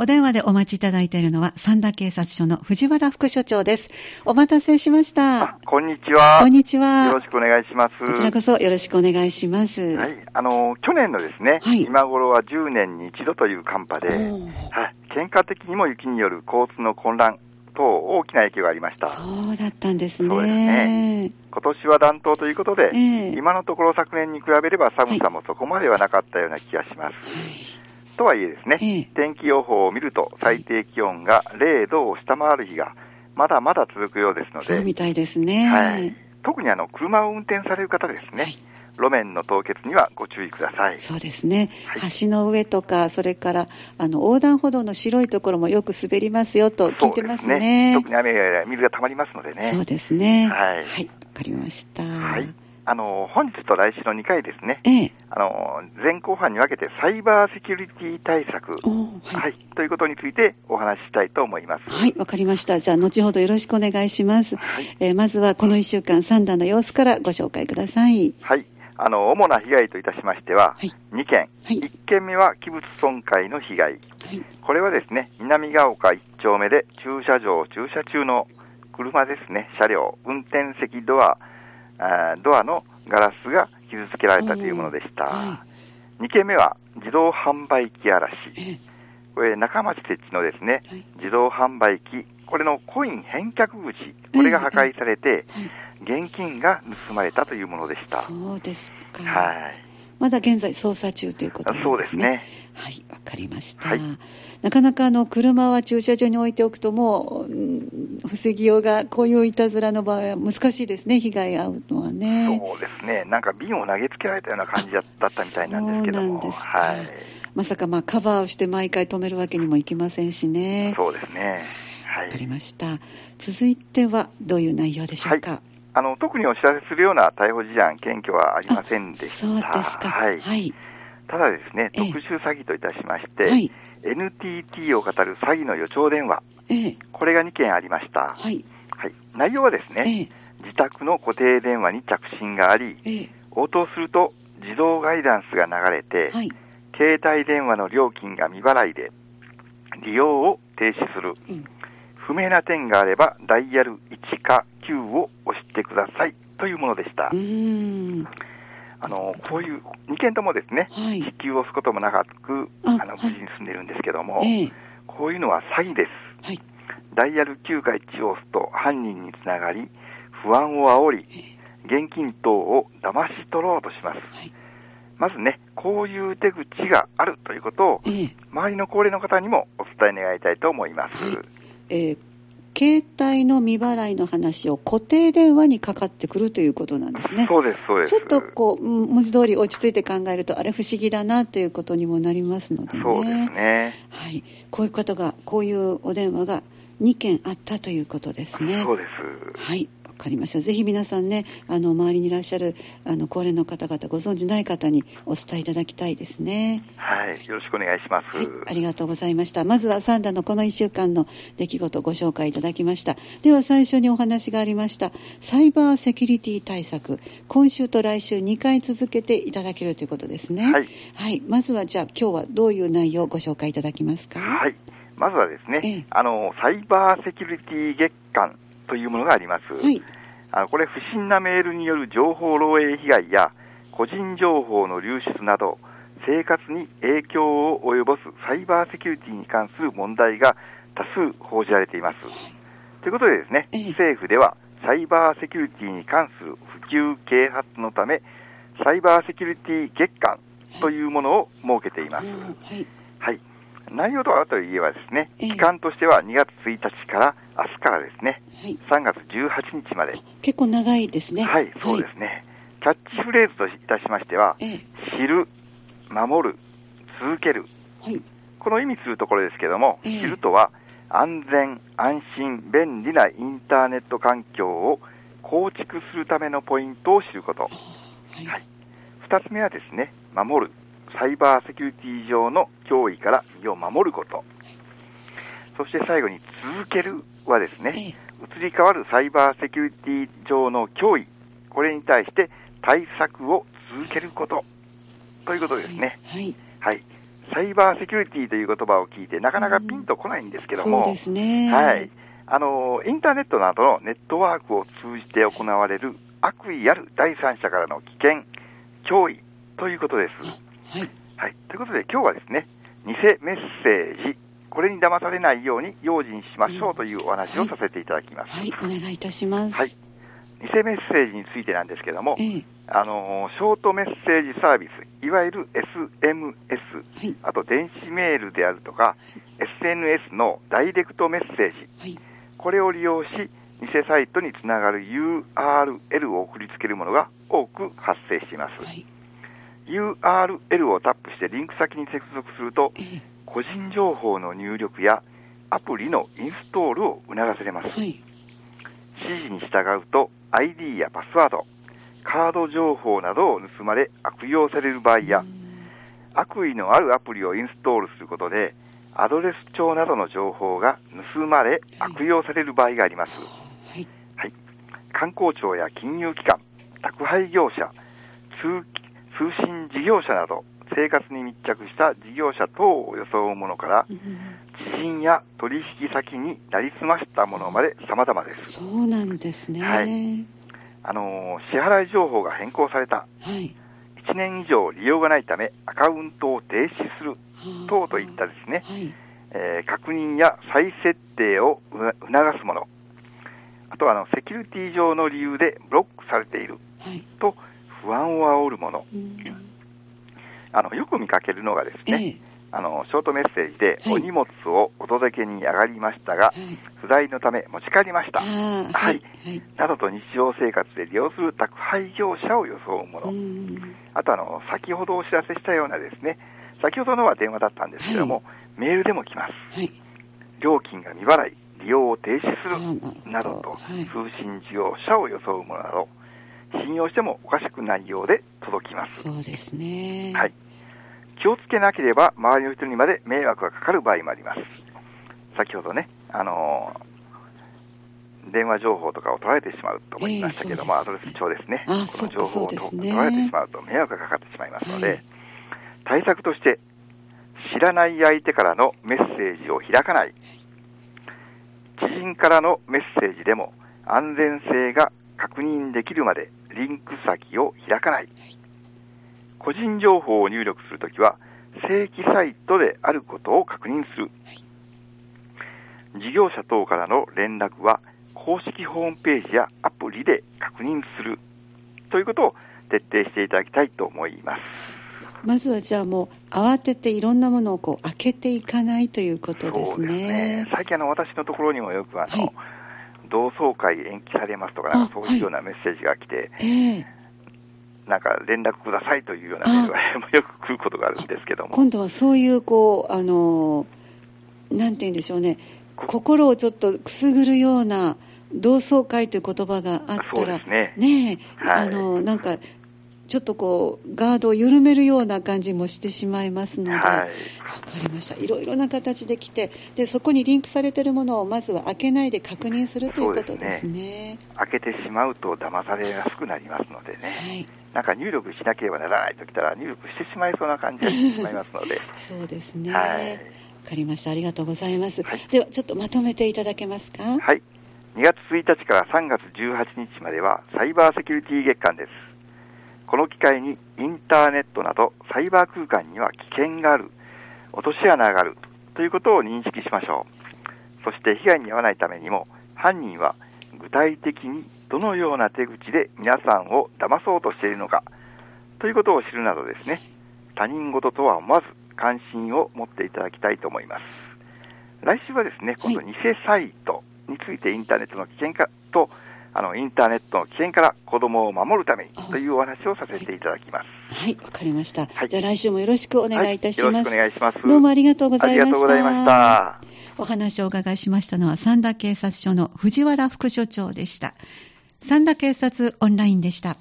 お電話でお待ちいただいているのは、三田警察署の藤原副署長です。お待たせしました。あこんにちは。こんにちは。よろしくお願いします。こちらこそよろしくお願いします。はい。あの、去年のですね、はい今頃は10年に一度という寒波で、おはいー。喧嘩的にも雪による交通の混乱等大きな影響がありました。そうだったんですね。そうですね今年は暖冬ということで、ええ今のところ昨年に比べれば寒さもそこまではなかったような気がします。とはいえですね、ええ天気予報を見ると最低気温が0度を下回る日がまだまだ続くようですので、そうみたいですね。はい、特にあの車を運転される方ですね、はい路面の凍結にはご注意ください。そうですね、はい橋の上とか、それからあの横断歩道の白いところもよく滑りますよと聞いてますそうですね。特に雨や水が溜まりますのでね。そうですね。はいわかりました。はい。あの、本日と来週の2回ですね、ええ。あの、前後半に分けてサイバーセキュリティ対策、おーは。はいい、ということについてお話ししたいと思います。はい、わかりました。じゃあ、後ほどよろしくお願いします。はい。えーまずは、この1週間、三段の様子からご紹介ください。はい。あの、主な被害といたしましては、はい。2件。はい1件目は器物損壊の被害。はい。これはですね、南ヶ丘1丁目で駐車場駐車中の車ですね、車両、運転席ドア、ドアのガラスが傷つけられたというものでした。は2件目は自動販売機嵐。ええこれ、中町設置のですね、はい。自動販売機、これのコイン返却口、これが破壊されて、はい。現金が盗まれたというものでした。そうですか。はい。まだ現在捜査中ということですね。そうです。ね。はい、わかりました。はいなかなかあの車は駐車場に置いておくともう、うん防ぎようが、こういういたずらの場合は難しいですね、被害遭うのはね。そうですね。なんか瓶を投げつけられたような感じだったみたいなんですけども。はい。まさかまあカバーをして毎回止めるわけにもいきませんしね。そうですね。はわかりい。ました。続いてはどういう内容でしょうか？あの、特にお知らせするような逮捕事案、検挙はありませんでした。そうですか。はい。はい。ただですね、ええ特殊詐欺といたしまして、はい。NTT を語る詐欺の予兆電話、ええ。これが2件ありました。はい。はい。内容はですね、ええ。自宅の固定電話に着信があり、ええ。応答すると自動ガイダンスが流れて、はい。携帯電話の料金が未払いで、利用を停止する。うん。不明な点があれば、ダイヤル1か9を押してくださいというものでしたう。ーん。あの、こういう2件ともですね、はい。支給をすることもなく、あの、無事に住んでるんですけども、ええ。こういうのは詐欺です。はい。ダイヤル9か1を押すと犯人につながり、不安を煽り、現金等を騙し取ろうとします。はい。まずね、こういう手口があるということを、ええ。周りの高齢の方にもお伝え願いたいと思います。はいえー携帯の未払いの話を固定電話にかかってくるということなんですね。そうです、そうです。ちょっとこう、うん文字通り落ち着いて考えると、あれ不思議だなということにもなりますのでね。そうですね。はい。こういうことが、こういうお電話が2件あったということですね。そうです。はい。わかりました。ぜひ皆さんね、あの、周りにいらっしゃる、あの、高齢の方々、ご存知ない方にお伝えいただきたいですね。はい。よろしくお願いします。はい、ありがとうございました。まずはサンダのこの1週間の出来事をご紹介いただきました。では最初にお話がありました、サイバーセキュリティ対策、今週と来週2回続けていただけるということですね。はい。はい。まずはじゃあ今日はどういう内容をご紹介いただけますか？はい。まずはですね、ええあの、サイバーセキュリティ月間というものがあります。はい。あのこれ、不審なメールによる情報漏洩被害や、個人情報の流出など、生活に影響を及ぼすサイバーセキュリティに関する問題が多数報じられています。ということでですね、ええ政府では、サイバーセキュリティに関する普及啓発のため、サイバーセキュリティ月間というものを設けています。うんはい。はい。内容とはといえばですね、ええ期間としては2月1日から、明日からですね、はい。3月18日まで、結構長いですね。はい、そうですね。キャッチフレーズといたしましては、ええ。知る、守る、続ける。はい。この意味するところですけども、ええ知るとは、安全、安心、便利なインターネット環境を構築するためのポイントを知ること。はい。はい二つ目はですね、守る。サイバーセキュリティ上の脅威から身を守ること。そして最後に続けるはですね、ええ。移り変わるサイバーセキュリティ上の脅威、これに対して対策を続けることということですね。はい。はい。サイバーセキュリティという言葉を聞いて、なかなかピンとこないんですけども。はい。あの、インターネットなどのネットワークを通じて行われる悪意ある第三者からの危険、脅威ということです。はい。はい。ということで今日はですね、偽メッセージ、これに騙されないように用心しましょうというお話をさせていただきます。はい、お願いいたします。はい。偽メッセージについてなんですけども、ええあの、ショートメッセージサービス、いわゆる SMS、はい。あと電子メールであるとか、SNS のダイレクトメッセージ、はい。これを利用し、偽サイトにつながる URL を送りつけるものが多く発生しています。はい。URL をタップしてリンク先に接続すると、ええ個人情報の入力やアプリのインストールを促されます。はい。指示に従うと ID やパスワード、カード情報などを盗まれ悪用される場合やう、ん悪意のあるアプリをインストールすることで、アドレス帳などの情報が盗まれはい悪用される場合があります。はい。はい、観光庁や金融機関、宅配業者、通通信事業者など、生活に密着した事業者等を装うものから、うん知人や取引先になりすましたものまで様々です。そうなんですね。はいあのー支払い情報が変更された、はい。1年以上利用がないためアカウントを停止する等といったですね、はい。えー確認や再設定を促すもの、あとはあのセキュリティ上の理由でブロックされているはい。と不安を煽るもの、うんあのよく見かけるのがですね、ええあのショートメッセージで、はいお荷物をお届けに上がりましたが、はい。不在のため持ち帰りましたははいい。はい。などと日常生活で利用する宅配業者を装うもの、うんあとあの、先ほどお知らせしたようなですね、先ほどのは電話だったんですけども、メールでも来ます。はい。料金が未払い、利用を停止するなどと、はい通信事業者を装うものなど、信用してもおかしくないようで届きます。そうですね。はい。気をつけなければ、周りの人にまで迷惑がかかる場合もあります。先ほどね、あのー電話情報とかを取られてしまうとも言いましたけども、ええアドレス帳ですね。あこの情報を取られてしまうと迷惑がかかってしまいますので、はい対策として、知らない相手からのメッセージを開かない。知人からのメッセージでも安全性が確認できるまでリンク先を開かない。個人情報を入力するときは、正規サイトであることを確認する。事業者等からの連絡は、公式ホームページやアプリで確認する。ということを徹底していただきたいと思います。まずはじゃあもう慌てていろんなものをこう開けていかないということですそうですねね。。最近あの、私のところにもよくあの、はい同窓会延期されますとか、なんかあそういうようなメッセージが来て、ええ。なんか連絡くださいというようなメールがよく来ることがあるんですけども。今度はそういうこうあのなんて言うんでしょうね。心をちょっとくすぐるような同窓会という言葉があったそうでらすね。ねえ、はい。あのなんかちょっとこうガードを緩めるような感じもしてしまいますので、はい。わかりました。いろいろな形で来て、で、そこにリンクされているものをまずは開けないで確認するということですね。開けてしまうと騙されやすくなりますのでね。はい。なんか入力しなければならないときたら入力してしまいそうな感じがしてしまいますので。そうですね。はわ、い。かりました。ありがとうございます。はいでは、ちょっとまとめていただけますか？はい。2月1日から3月18日まではサイバーセキュリティ月間です。この機会にインターネットなどサイバー空間には危険がある、落とし穴があるということを認識しましょう。そして被害に遭わないためにも犯人は具体的にどのような手口で皆さんを騙そうとしているのかということを知るなどですね、他人事とは思わず関心を持っていただきたいと思います。来週はですね、今度偽サイトについてインターネットの危険かと、あの、インターネットの危険から子供を守るためにというお話をさせていただきます。はい、わかりました。はいじゃあ来週もよろしくお願いいたします。はいよろしくお願いします。どうもありがとうございました。ありがとうございました。お話をお伺いしましたのは、三田警察署の藤原副署長でした。三田警察オンラインでした。